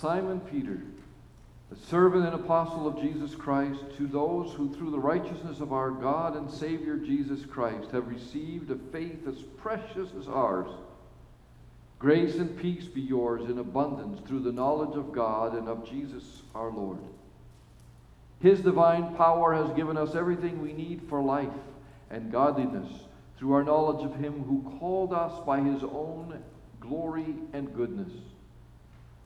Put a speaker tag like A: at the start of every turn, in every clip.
A: Simon Peter, the servant and apostle of Jesus Christ, to those who through the righteousness of our God and Savior Jesus Christ have received a faith as precious as ours. Grace and peace be yours in abundance through the knowledge of God and of Jesus our Lord. His divine power has given us everything we need for life and godliness through our knowledge of Him who called us by His own glory and goodness.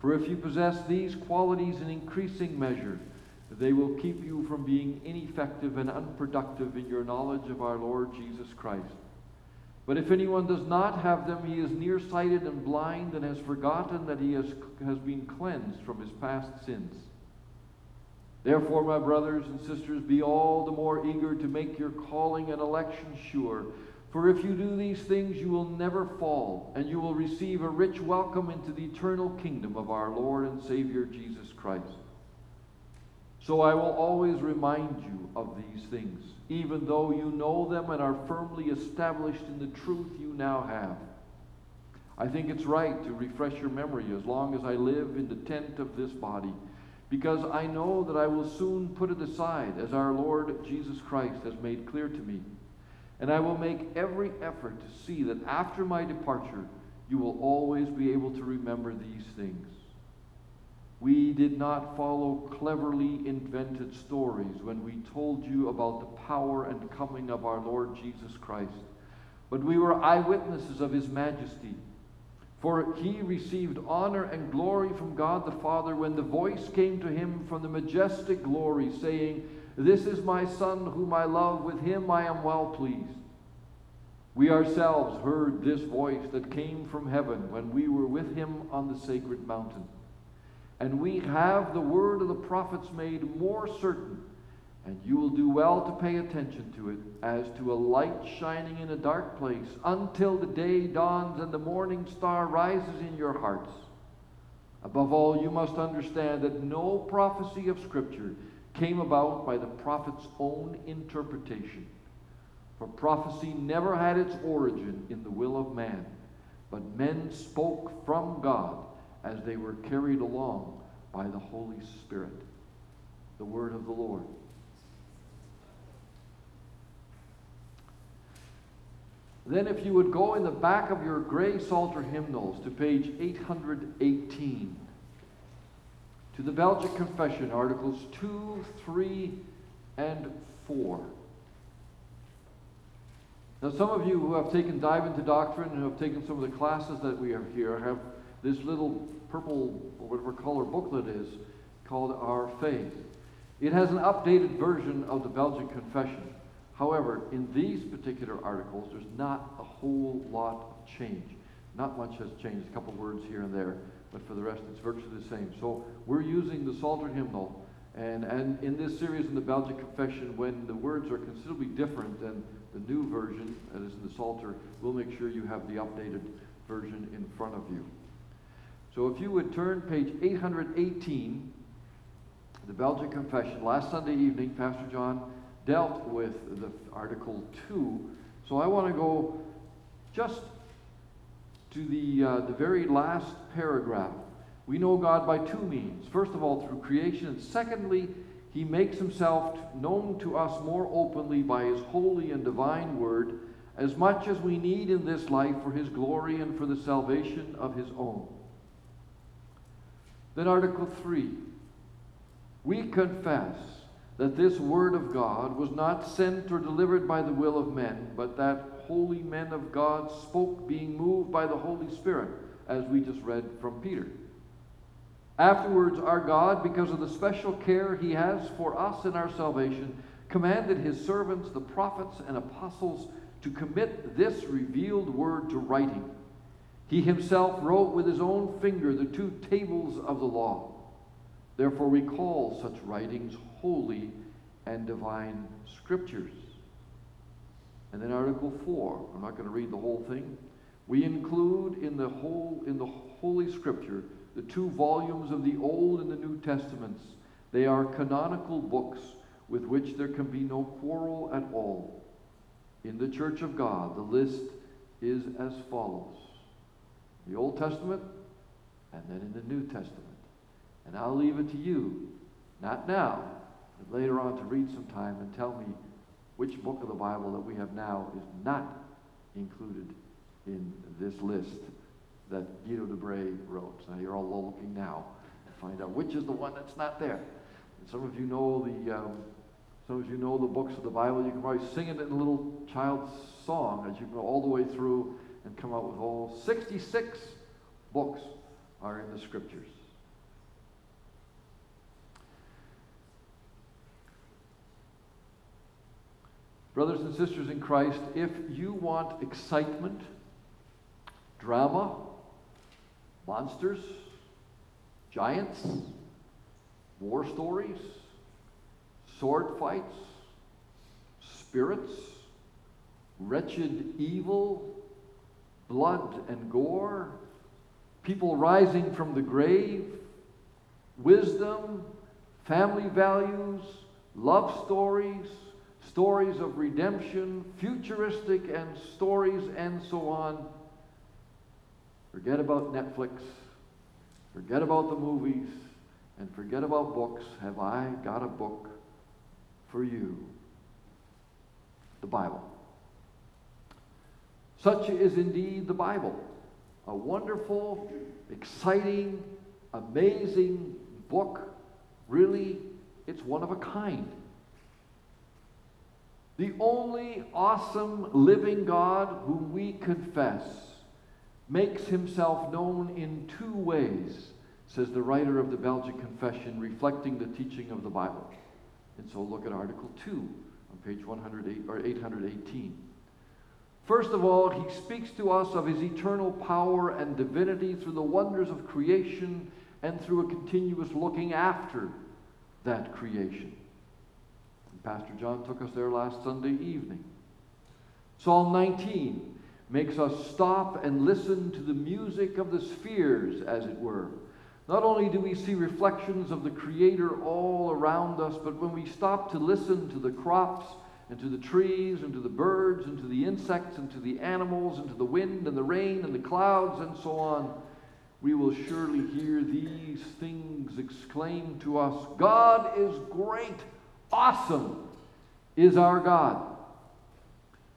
A: For if you possess these qualities in increasing measure, they will keep you from being ineffective and unproductive in your knowledge of our Lord Jesus Christ. But if anyone does not have them, he is nearsighted and blind and has forgotten that he has, has been cleansed from his past sins. Therefore, my brothers and sisters, be all the more eager to make your calling and election sure. For if you do these things, you will never fall, and you will receive a rich welcome into the eternal kingdom of our Lord and Savior Jesus Christ. So I will always remind you of these things, even though you know them and are firmly established in the truth you now have. I think it's right to refresh your memory as long as I live in the tent of this body, because I know that I will soon put it aside, as our Lord Jesus Christ has made clear to me. And I will make every effort to see that after my departure, you will always be able to remember these things. We did not follow cleverly invented stories when we told you about the power and coming of our Lord Jesus Christ, but we were eyewitnesses of his majesty. For he received honor and glory from God the Father when the voice came to him from the majestic glory, saying, This is my Son whom I love, with him I am well pleased. We ourselves heard this voice that came from heaven when we were with him on the sacred mountain. And we have the word of the prophets made more certain, and you will do well to pay attention to it as to a light shining in a dark place until the day dawns and the morning star rises in your hearts. Above all, you must understand that no prophecy of Scripture came about by the prophet's own interpretation. For prophecy never had its origin in the will of man, but men spoke from God as they were carried along by the Holy Spirit. The word of the Lord. Then, if you would go in the back of your gray Psalter hymnals to page 818, to the Belgic Confession, Articles 2, 3, and 4. Now, some of you who have taken Dive into Doctrine and have taken some of the classes that we have here have this little purple, or whatever color booklet is, called Our Faith. It has an updated version of the Belgic Confession. However, in these particular articles, there's not a whole lot of change. Not much has changed, a couple words here and there, but for the rest, it's virtually the same. So we're using the Psalter hymnal, and, and in this series in the Belgic Confession, when the words are considerably different than the new version, that is in the Psalter, we'll make sure you have the updated version in front of you. So if you would turn page 818, the Belgic Confession. Last Sunday evening, Pastor John dealt with the Article 2. So I want to go just to the, uh, the very last paragraph. We know God by two means. First of all, through creation, and secondly, he makes himself known to us more openly by his holy and divine word, as much as we need in this life for his glory and for the salvation of his own. Then, Article 3 we confess that this Word of God was not sent or delivered by the will of men, but that holy men of God spoke being moved by the Holy Spirit, as we just read from Peter. Afterwards, our God, because of the special care he has for us in our salvation, commanded his servants, the prophets and apostles, to commit this revealed word to writing He himself wrote with his own finger the two tables of the law. Therefore, we call such writings holy and divine scriptures. And then Article 4, I'm not going to read the whole thing. We include in the whole in the Holy Scripture the two volumes of the Old and the New Testaments. They are canonical books with which there can be no quarrel at all. In the Church of God, the list is as follows the Old Testament, and then in the New Testament. And I'll leave it to you, not now, but later on to read some time and tell me which book of the Bible that we have now is not included in this list that Guido de Brès wrote. Now you're all looking now to find out which is the one that's not there. And some of you know the um, some of you know the books of the Bible. You can probably sing it in a little child's song as you go all the way through and come out with all 66 books are in the scriptures. Brothers and sisters in Christ, if you want excitement, drama, monsters, giants, war stories, sword fights, spirits, wretched evil, blood and gore, people rising from the grave, wisdom, family values, love stories, stories of redemption, futuristic and stories, and so on. Forget about Netflix, forget about the movies, and forget about books. Have I got a book for you? The Bible. Such is indeed the Bible a wonderful, exciting, amazing book. Really, it's one of a kind. The only awesome living God whom we confess makes himself known in two ways, says the writer of the Belgic Confession, reflecting the teaching of the Bible. And so look at Article 2 on page 108 or 818. First of all, he speaks to us of his eternal power and divinity through the wonders of creation and through a continuous looking after that creation. Pastor John took us there last Sunday evening. Psalm 19 makes us stop and listen to the music of the spheres, as it were. Not only do we see reflections of the Creator all around us, but when we stop to listen to the crops and to the trees, and to the birds, and to the insects, and to the animals, and to the wind, and the rain, and the clouds, and so on, we will surely hear these things exclaim to us God is great, awesome is our God.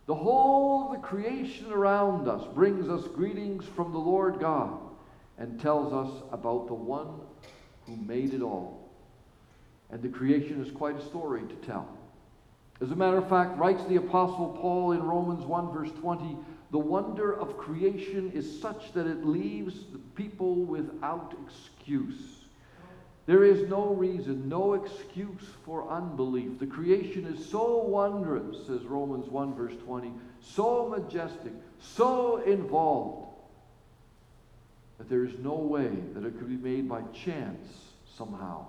A: The whole of the creation around us brings us greetings from the Lord God and tells us about the one who made it all. And the creation is quite a story to tell. As a matter of fact, writes the Apostle Paul in Romans 1, verse 20, the wonder of creation is such that it leaves the people without excuse. There is no reason, no excuse for unbelief. The creation is so wondrous, says Romans 1, verse 20, so majestic, so involved, that there is no way that it could be made by chance somehow.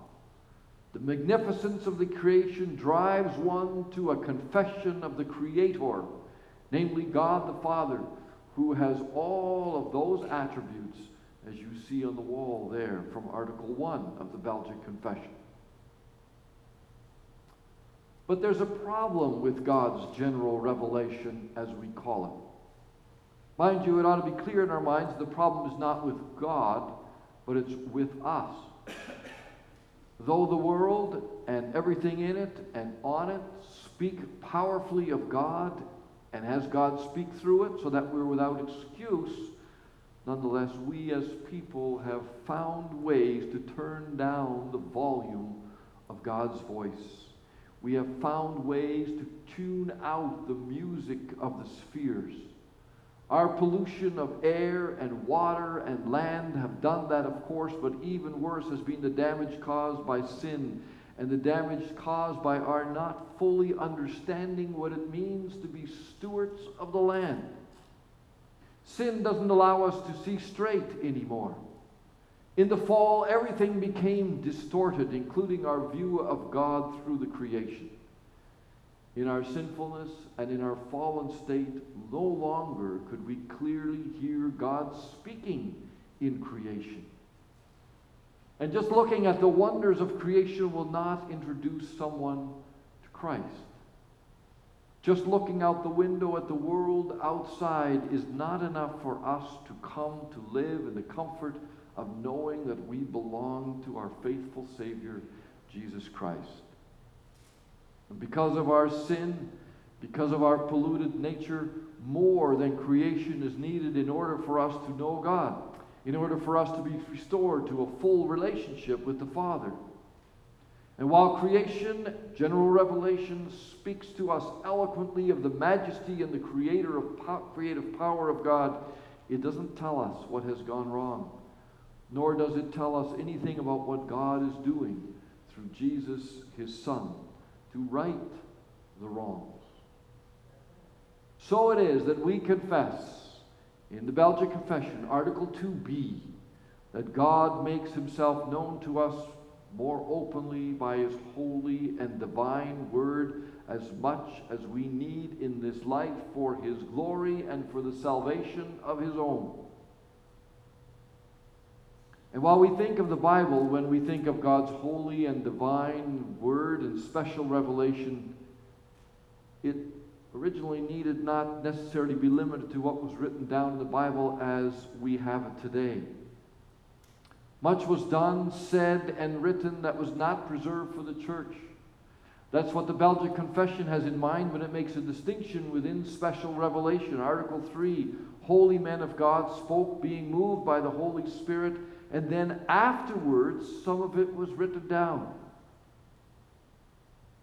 A: The magnificence of the creation drives one to a confession of the Creator, namely God the Father, who has all of those attributes, as you see on the wall there from Article 1 of the Belgic Confession. But there's a problem with God's general revelation, as we call it. Mind you, it ought to be clear in our minds the problem is not with God, but it's with us. Though the world and everything in it and on it speak powerfully of God and has God speak through it so that we're without excuse, nonetheless, we as people have found ways to turn down the volume of God's voice. We have found ways to tune out the music of the spheres. Our pollution of air and water and land have done that, of course, but even worse has been the damage caused by sin and the damage caused by our not fully understanding what it means to be stewards of the land. Sin doesn't allow us to see straight anymore. In the fall, everything became distorted, including our view of God through the creation. In our sinfulness and in our fallen state, no longer could we clearly hear God speaking in creation. And just looking at the wonders of creation will not introduce someone to Christ. Just looking out the window at the world outside is not enough for us to come to live in the comfort of knowing that we belong to our faithful Savior, Jesus Christ. Because of our sin, because of our polluted nature, more than creation is needed in order for us to know God, in order for us to be restored to a full relationship with the Father. And while creation, general revelation, speaks to us eloquently of the majesty and the creator of po- creative power of God, it doesn't tell us what has gone wrong, nor does it tell us anything about what God is doing through Jesus, his Son, to right the wrongs. So it is that we confess in the Belgic Confession, Article 2b, that God makes himself known to us more openly by his holy and divine word as much as we need in this life for his glory and for the salvation of his own. And while we think of the Bible, when we think of God's holy and divine word and special revelation, it originally needed not necessarily be limited to what was written down in the Bible as we have it today. Much was done, said, and written that was not preserved for the church. That's what the Belgic Confession has in mind when it makes a distinction within special revelation. Article 3 Holy men of God spoke, being moved by the Holy Spirit, and then afterwards, some of it was written down.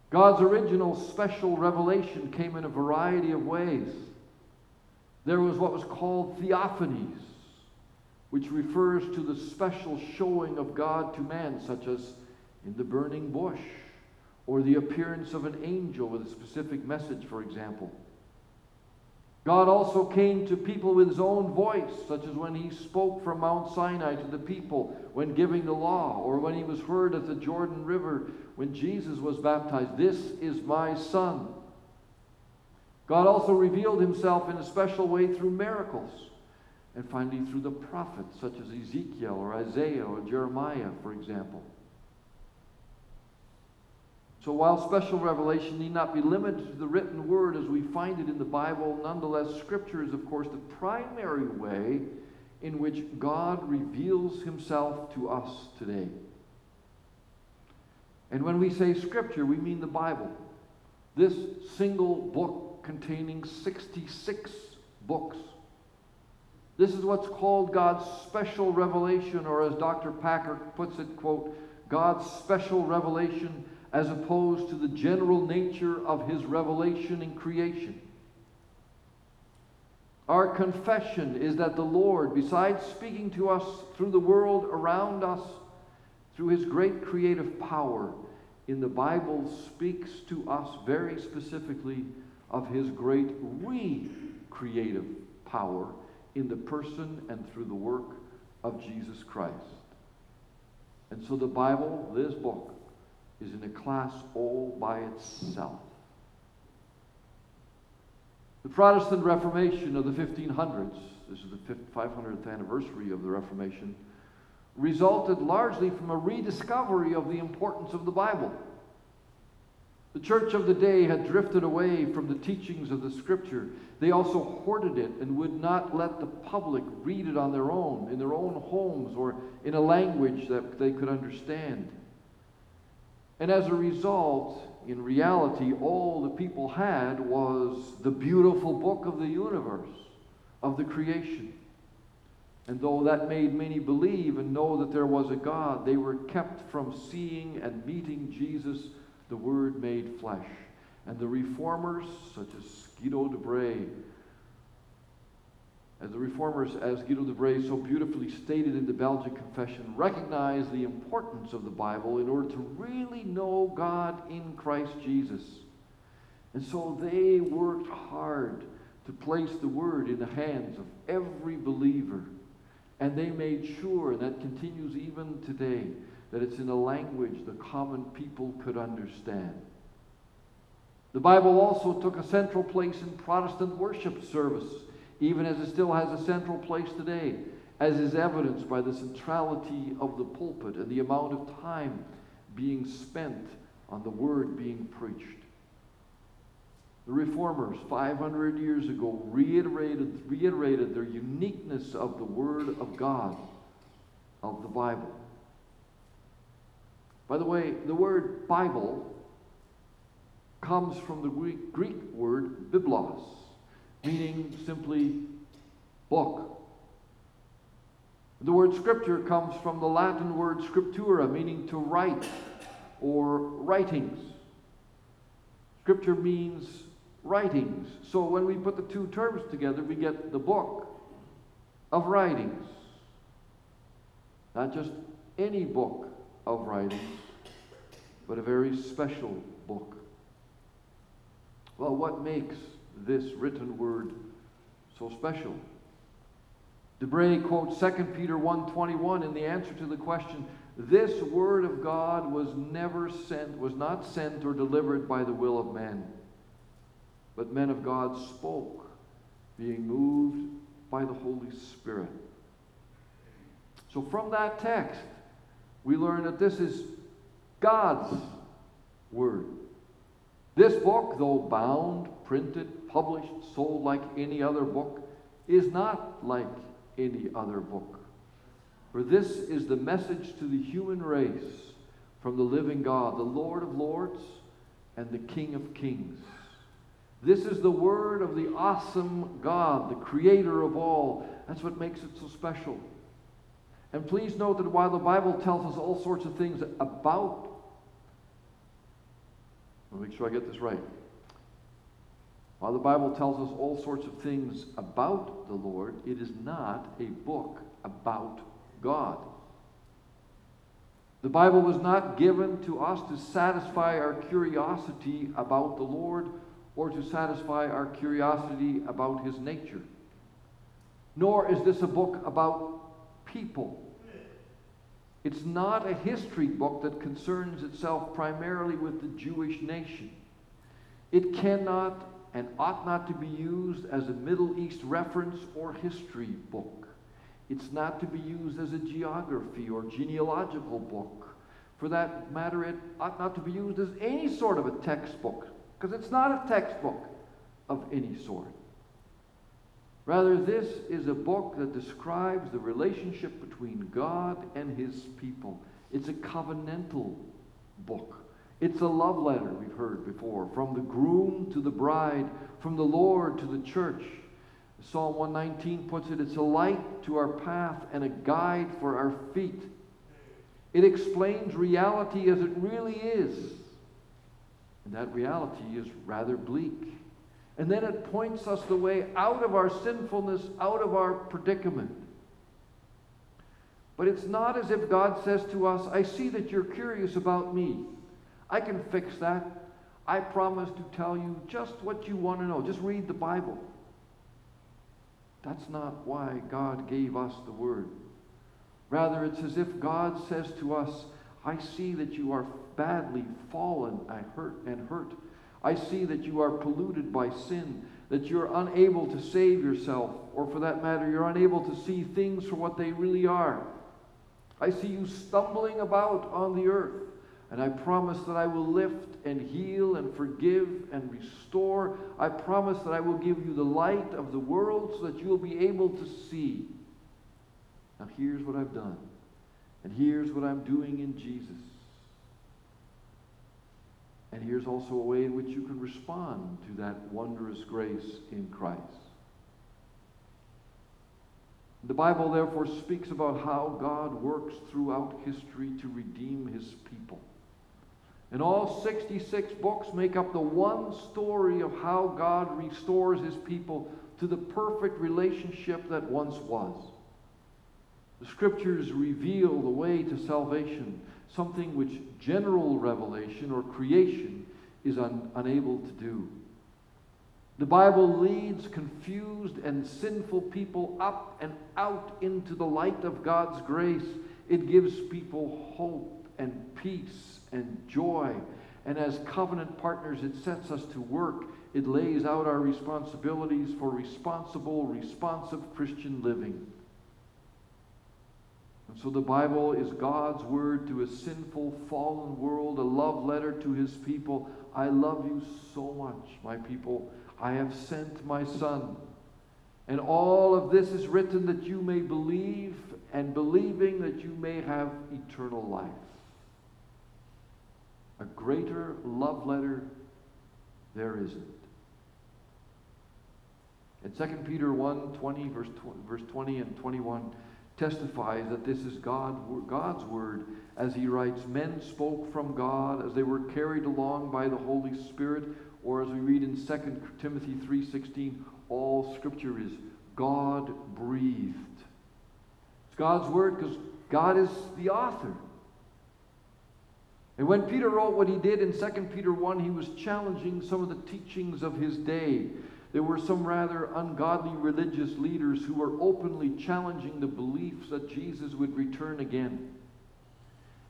A: God's original special revelation came in a variety of ways. There was what was called theophanies which refers to the special showing of God to man, such as in the burning bush, or the appearance of an angel with a specific message, for example. God also came to people with his own voice, such as when he spoke from Mount Sinai to the people when giving the law, or when he was heard at the Jordan River when Jesus was baptized. This is my Son. God also revealed himself in a special way through miracles and finally through the prophets such as Ezekiel or Isaiah or Jeremiah, for example. So while special revelation need not be limited to the written word as we find it in the Bible, nonetheless, Scripture is, of course, the primary way in which God reveals himself to us today. And when we say Scripture, we mean the Bible. This single book containing 66 books this is what's called God's special revelation, or as Dr. Packer puts it, quote, God's special revelation as opposed to the general nature of his revelation in creation. Our confession is that the Lord, besides speaking to us through the world around us, through his great creative power, in the Bible speaks to us very specifically of his great recreative power in the person and through the work of Jesus Christ. And so the Bible, this book, is in a class all by itself. The Protestant Reformation of the 1500s, this is the 500th anniversary of the Reformation, resulted largely from a rediscovery of the importance of the Bible. The church of the day had drifted away from the teachings of the scripture. They also hoarded it and would not let the public read it on their own, in their own homes, or in a language that they could understand. And as a result, in reality, all the people had was the beautiful book of the universe, of the creation. And though that made many believe and know that there was a God, they were kept from seeing and meeting Jesus the Word made flesh. And the reformers, such as Guido de Brès, as the reformers, as Guido de Brès so beautifully stated in the Belgian Confession, recognize the importance of the Bible in order to really know God in Christ Jesus. And so they worked hard to place the word in the hands of every believer. And they made sure, and that continues even today, that it's in a language the common people could understand. The Bible also took a central place in Protestant worship service, even as it still has a central place today, as is evidenced by the centrality of the pulpit and the amount of time being spent on the word being preached. The reformers 500 years ago reiterated, reiterated their uniqueness of the Word of God, of the Bible. By the way, the word Bible comes from the Greek, Greek word biblos, meaning simply book. The word scripture comes from the Latin word scriptura, meaning to write or writings. Scripture means writings. So when we put the two terms together, we get the book of writings. Not just any book of writing, but a very special book. Well, what makes this written word so special? de Brès quotes 2 Peter 1:21 in the answer to the question, this word of God was never sent, was not sent or delivered by the will of man but men of God spoke, being moved by the Holy Spirit. So, from that text, we learn that this is God's Word. This book, though bound, printed, published, sold like any other book, is not like any other book. For this is the message to the human race from the living God, the Lord of lords and the King of kings. This is the word of the awesome God, the creator of all. That's what makes it so special. And please note that while the Bible tells us all sorts of things about, I'll make sure I get this right. While the Bible tells us all sorts of things about the Lord, it is not a book about God. The Bible was not given to us to satisfy our curiosity about the Lord or to satisfy our curiosity about his nature. Nor is this a book about people. It's not a history book that concerns itself primarily with the Jewish nation. It cannot and ought not to be used as a Middle East reference or history book. It's not to be used as a geography or genealogical book. For that matter, it ought not to be used as any sort of a textbook because it's not a textbook of any sort. Rather, this is a book that describes the relationship between God and his people. It's a covenantal book. It's a love letter, we've heard before, from the groom to the bride, from the Lord to the church. Psalm 119 puts it it's a light to our path and a guide for our feet. It explains reality as it really is and that reality is rather bleak. And then it points us the way out of our sinfulness, out of our predicament. But it's not as if God says to us, I see that you're curious about me. I can fix that. I promise to tell you just what you want to know. Just read the Bible. That's not why God gave us the Word. Rather, it's as if God says to us, I see that you are badly fallen I hurt and hurt. I see that you are polluted by sin, that you're unable to save yourself, or for that matter, you're unable to see things for what they really are. I see you stumbling about on the earth, and I promise that I will lift and heal and forgive and restore. I promise that I will give you the light of the world so that you will be able to see. Now, here's what I've done, and here's what I'm doing in Jesus. And here's also a way in which you can respond to that wondrous grace in Christ. The Bible, therefore, speaks about how God works throughout history to redeem his people. And all 66 books make up the one story of how God restores his people to the perfect relationship that once was. The scriptures reveal the way to salvation something which general revelation or creation is un, unable to do. The Bible leads confused and sinful people up and out into the light of God's grace. It gives people hope and peace and joy. And as covenant partners, it sets us to work. It lays out our responsibilities for responsible, responsive Christian living. And so the Bible is God's word to a sinful, fallen world, a love letter to his people. I love you so much, my people. I have sent my Son. And all of this is written that you may believe, and believing that you may have eternal life. A greater love letter there isn't. In 2 Peter 1 20, verse, verse 20 and 21, testifies that this is God, God's word as he writes, Men spoke from God as they were carried along by the Holy Spirit, or as we read in 2 Timothy 3.16, all scripture is God breathed. It's God's word because God is the author. And when Peter wrote what he did in 2 Peter 1, he was challenging some of the teachings of his day. There were some rather ungodly religious leaders who were openly challenging the beliefs that Jesus would return again.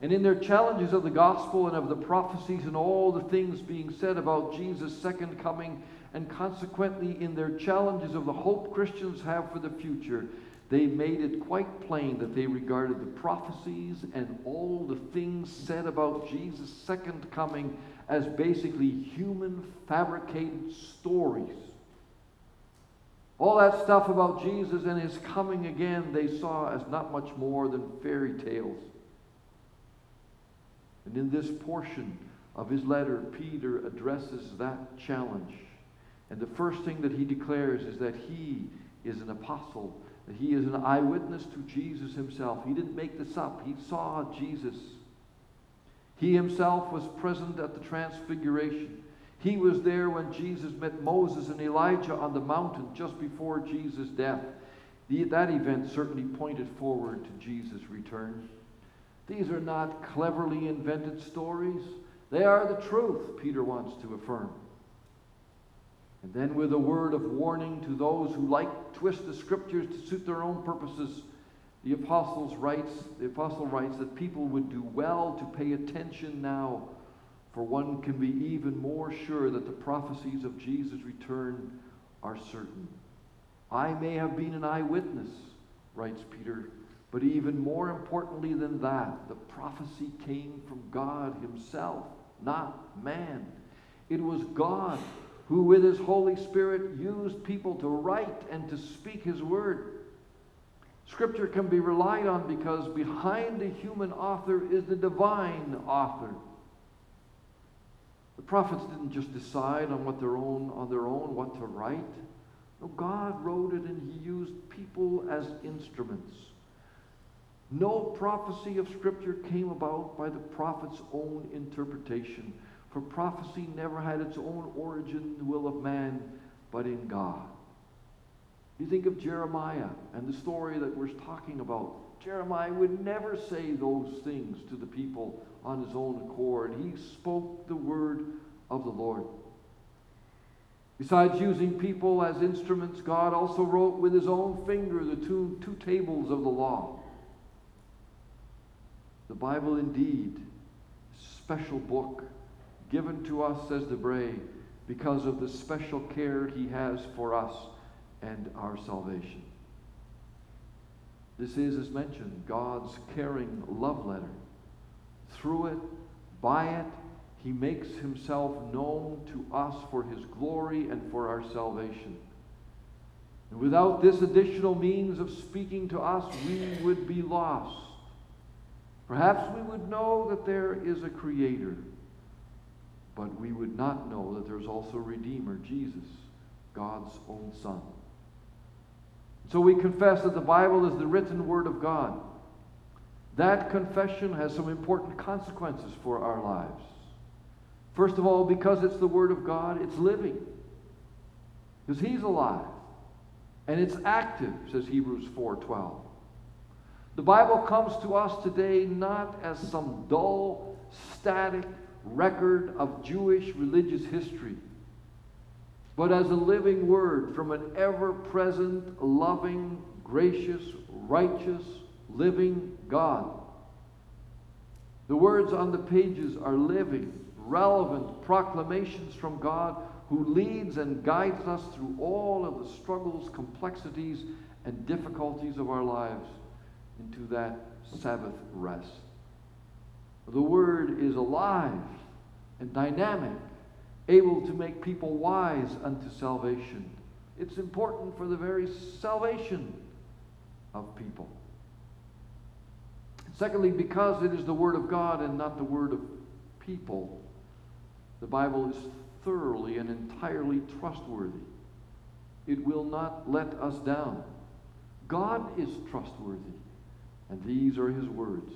A: And in their challenges of the gospel and of the prophecies and all the things being said about Jesus' second coming, and consequently in their challenges of the hope Christians have for the future, they made it quite plain that they regarded the prophecies and all the things said about Jesus' second coming as basically human fabricated stories all that stuff about Jesus and his coming again, they saw as not much more than fairy tales. And in this portion of his letter, Peter addresses that challenge. And the first thing that he declares is that he is an apostle, that he is an eyewitness to Jesus himself. He didn't make this up, he saw Jesus. He himself was present at the transfiguration. He was there when Jesus met Moses and Elijah on the mountain just before Jesus' death. The, that event certainly pointed forward to Jesus' return. These are not cleverly invented stories. They are the truth, Peter wants to affirm. And then, with a word of warning to those who like twist the scriptures to suit their own purposes, the apostles writes, the apostle writes that people would do well to pay attention now for one can be even more sure that the prophecies of Jesus' return are certain. I may have been an eyewitness, writes Peter, but even more importantly than that, the prophecy came from God Himself, not man. It was God who, with His Holy Spirit, used people to write and to speak His word. Scripture can be relied on because behind the human author is the divine author. The prophets didn't just decide on what their own on their own what to write. No, God wrote it and he used people as instruments. No prophecy of Scripture came about by the prophet's own interpretation, for prophecy never had its own origin in the will of man, but in God. You think of Jeremiah and the story that we're talking about. Jeremiah would never say those things to the people on his own accord. He spoke the word of the Lord. Besides using people as instruments, God also wrote with his own finger the two, two tables of the law. The Bible, indeed, special book given to us, says de Brès, because of the special care he has for us and our salvation. This is, as mentioned, God's caring love letter through it, by it, he makes himself known to us for his glory and for our salvation. And without this additional means of speaking to us, we would be lost. Perhaps we would know that there is a Creator, but we would not know that there's also a Redeemer, Jesus, God's own Son. So we confess that the Bible is the written Word of God. That confession has some important consequences for our lives. First of all, because it's the Word of God, it's living. Because He's alive. And it's active, says Hebrews 4.12. The Bible comes to us today not as some dull, static record of Jewish religious history. But as a living word from an ever present, loving, gracious, righteous, living God. The words on the pages are living, relevant proclamations from God who leads and guides us through all of the struggles, complexities, and difficulties of our lives into that Sabbath rest. The Word is alive and dynamic, able to make people wise unto salvation. It's important for the very salvation of people. Secondly, because it is the Word of God and not the Word of people, the Bible is thoroughly and entirely trustworthy. It will not let us down. God is trustworthy, and these are His words.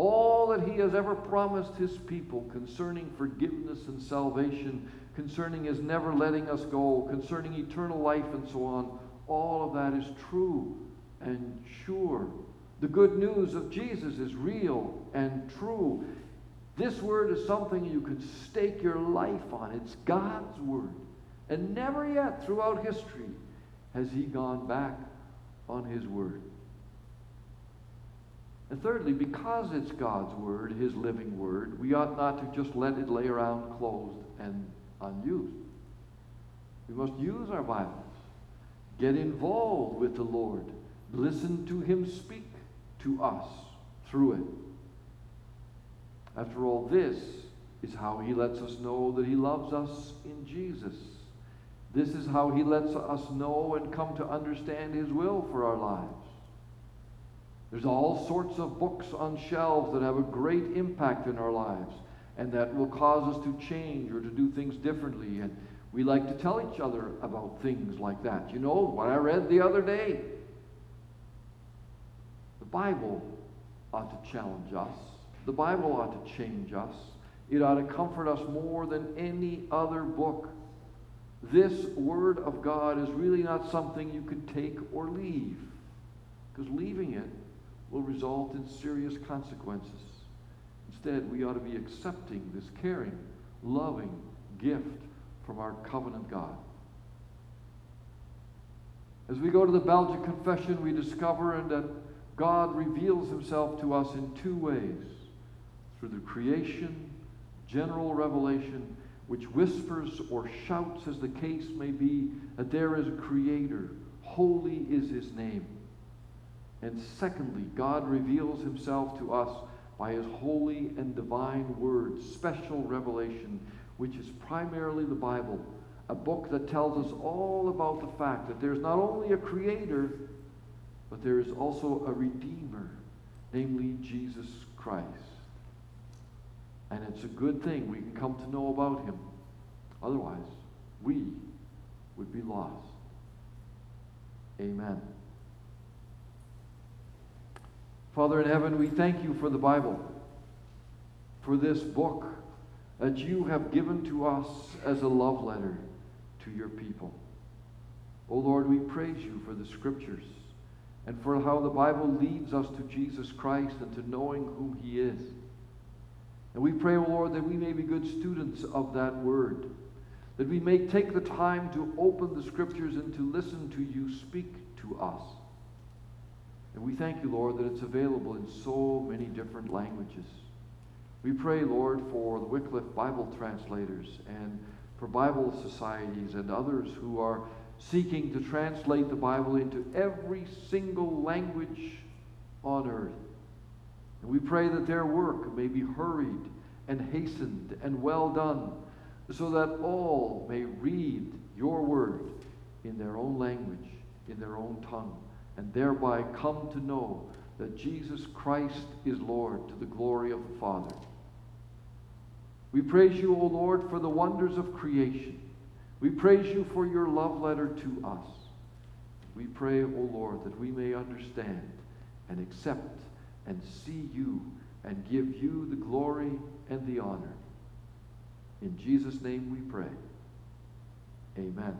A: All that He has ever promised His people concerning forgiveness and salvation, concerning His never letting us go, concerning eternal life, and so on, all of that is true and sure. The good news of Jesus is real and true. This word is something you can stake your life on. It's God's word. And never yet throughout history has he gone back on his word. And thirdly, because it's God's word, his living word, we ought not to just let it lay around closed and unused. We must use our Bibles, get involved with the Lord, listen to him speak to us through it. After all, this is how he lets us know that he loves us in Jesus. This is how he lets us know and come to understand his will for our lives. There's all sorts of books on shelves that have a great impact in our lives and that will cause us to change or to do things differently. And we like to tell each other about things like that. You know, what I read the other day. The Bible ought to challenge us. The Bible ought to change us. It ought to comfort us more than any other book. This Word of God is really not something you could take or leave, because leaving it will result in serious consequences. Instead, we ought to be accepting this caring, loving gift from our covenant God. As we go to the Belgic Confession, we discover that God reveals himself to us in two ways through the creation, general revelation, which whispers or shouts, as the case may be, that there is a creator. Holy is his name. And secondly, God reveals himself to us by his holy and divine word, special revelation, which is primarily the Bible, a book that tells us all about the fact that there's not only a creator, but there is also a redeemer, namely Jesus Christ. And it's a good thing we can come to know about him. Otherwise, we would be lost. Amen. Father in heaven, we thank you for the Bible, for this book that you have given to us as a love letter to your people. O oh Lord, we praise you for the scriptures and for how the Bible leads us to Jesus Christ and to knowing who he is. And we pray, O oh Lord, that we may be good students of that word, that we may take the time to open the scriptures and to listen to you speak to us. And we thank you, Lord, that it's available in so many different languages. We pray, Lord, for the Wycliffe Bible translators and for Bible societies and others who are seeking to translate the Bible into every single language on earth. And we pray that their work may be hurried and hastened and well done, so that all may read your word in their own language, in their own tongue and thereby come to know that Jesus Christ is Lord to the glory of the Father. We praise you, O Lord, for the wonders of creation. We praise you for your love letter to us. We pray, O Lord, that we may understand and accept and see you and give you the glory and the honor. In Jesus' name we pray. Amen.